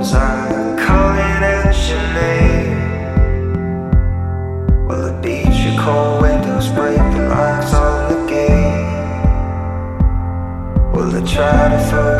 times I'm calling out your name. Will it be your cold windows break the lights on the gate? Will it try to throw